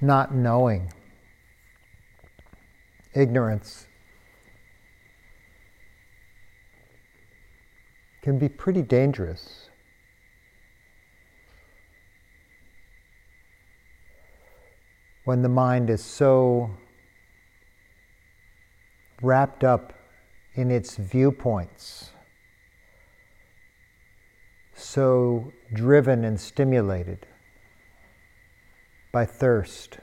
not knowing, ignorance, can be pretty dangerous. When the mind is so wrapped up in its viewpoints, so driven and stimulated by thirst,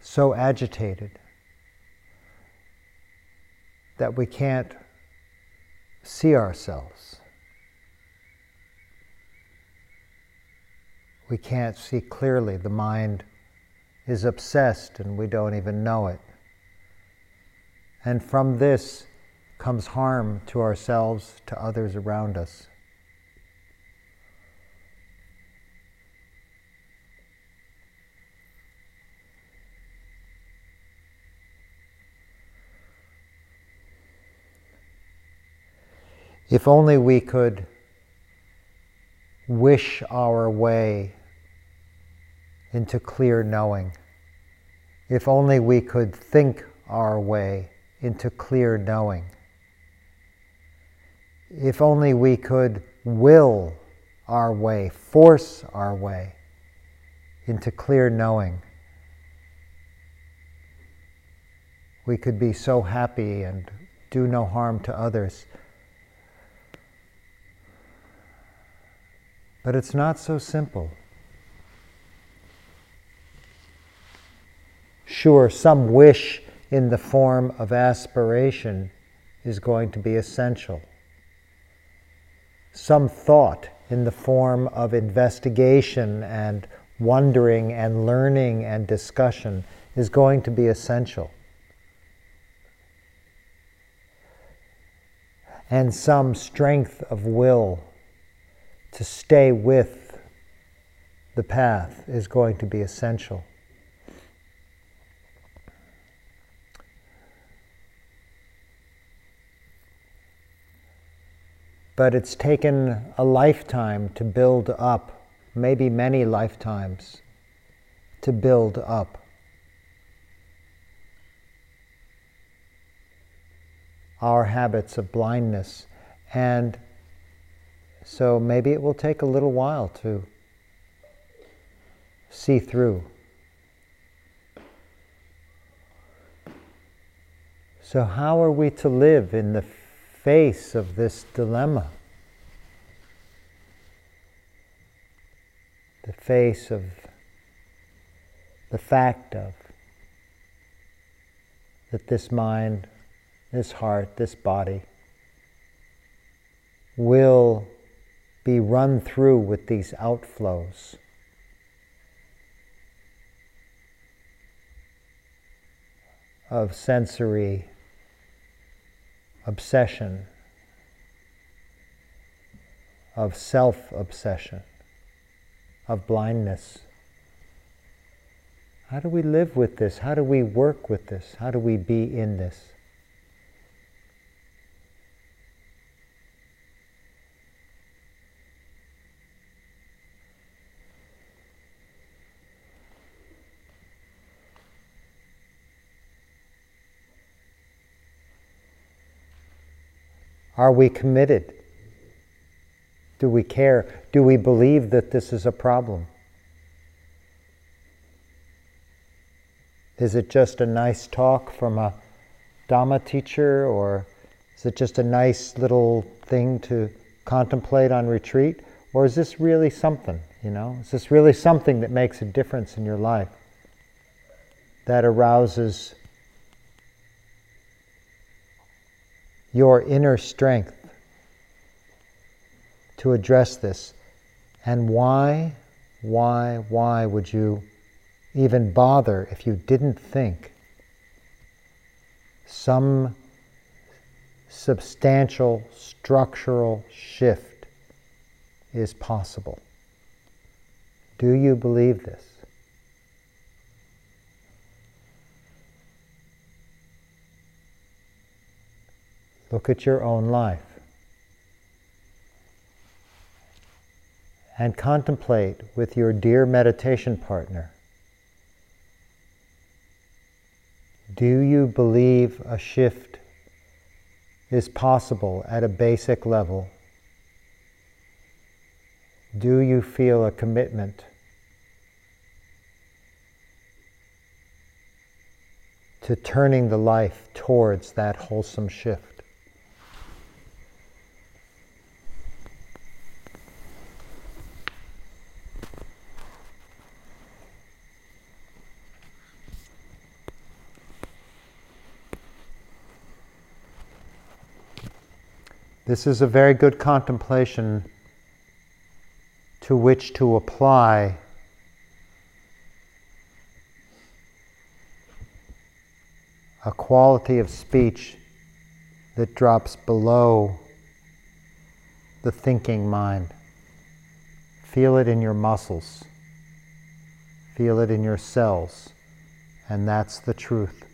so agitated that we can't see ourselves. We can't see clearly. The mind is obsessed and we don't even know it. And from this comes harm to ourselves, to others around us. If only we could wish our way into clear knowing. If only we could think our way into clear knowing. If only we could will our way, force our way into clear knowing. We could be so happy and do no harm to others. But it's not so simple. Sure, some wish in the form of aspiration is going to be essential. Some thought in the form of investigation and wondering and learning and discussion is going to be essential. And some strength of will to stay with the path is going to be essential. But it's taken a lifetime to build up, maybe many lifetimes to build up. Our habits of blindness and so maybe it will take a little while to see through. So, how are we to live in the face of this dilemma? The face of the fact of that this mind, this heart, this body will be run through with these outflows. Of sensory obsession, of self obsession, of blindness. How do we live with this? How do we work with this? How do we be in this? Are we committed? Do we care? Do we believe that this is a problem? Is it just a nice talk from a Dhamma teacher, or is it just a nice little thing to contemplate on retreat? Or is this really something, you know? Is this really something that makes a difference in your life? That arouses your inner strength to address this. And why, why, why would you even bother if you didn't think some substantial structural shift is possible? Do you believe this? Look at your own life. And contemplate with your dear meditation partner Do you believe a shift is possible at a basic level? Do you feel a commitment to turning the life towards that wholesome shift? This is a very good contemplation to which to apply a quality of speech that drops below the thinking mind. Feel it in your muscles, feel it in your cells, and that's the truth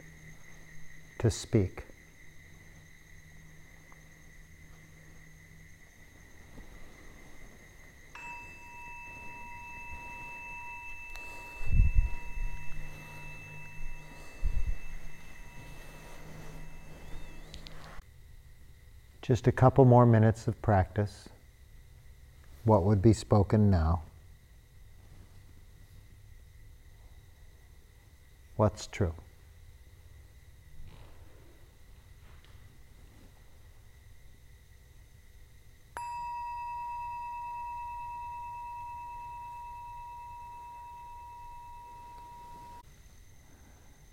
to speak. Just a couple more minutes of practice. What would be spoken now? What's true?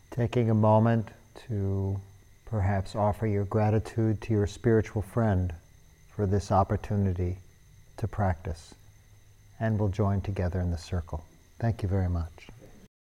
Taking a moment to perhaps offer your gratitude to your spiritual friend for this opportunity to practice. And we'll join together in the circle. Thank you very much.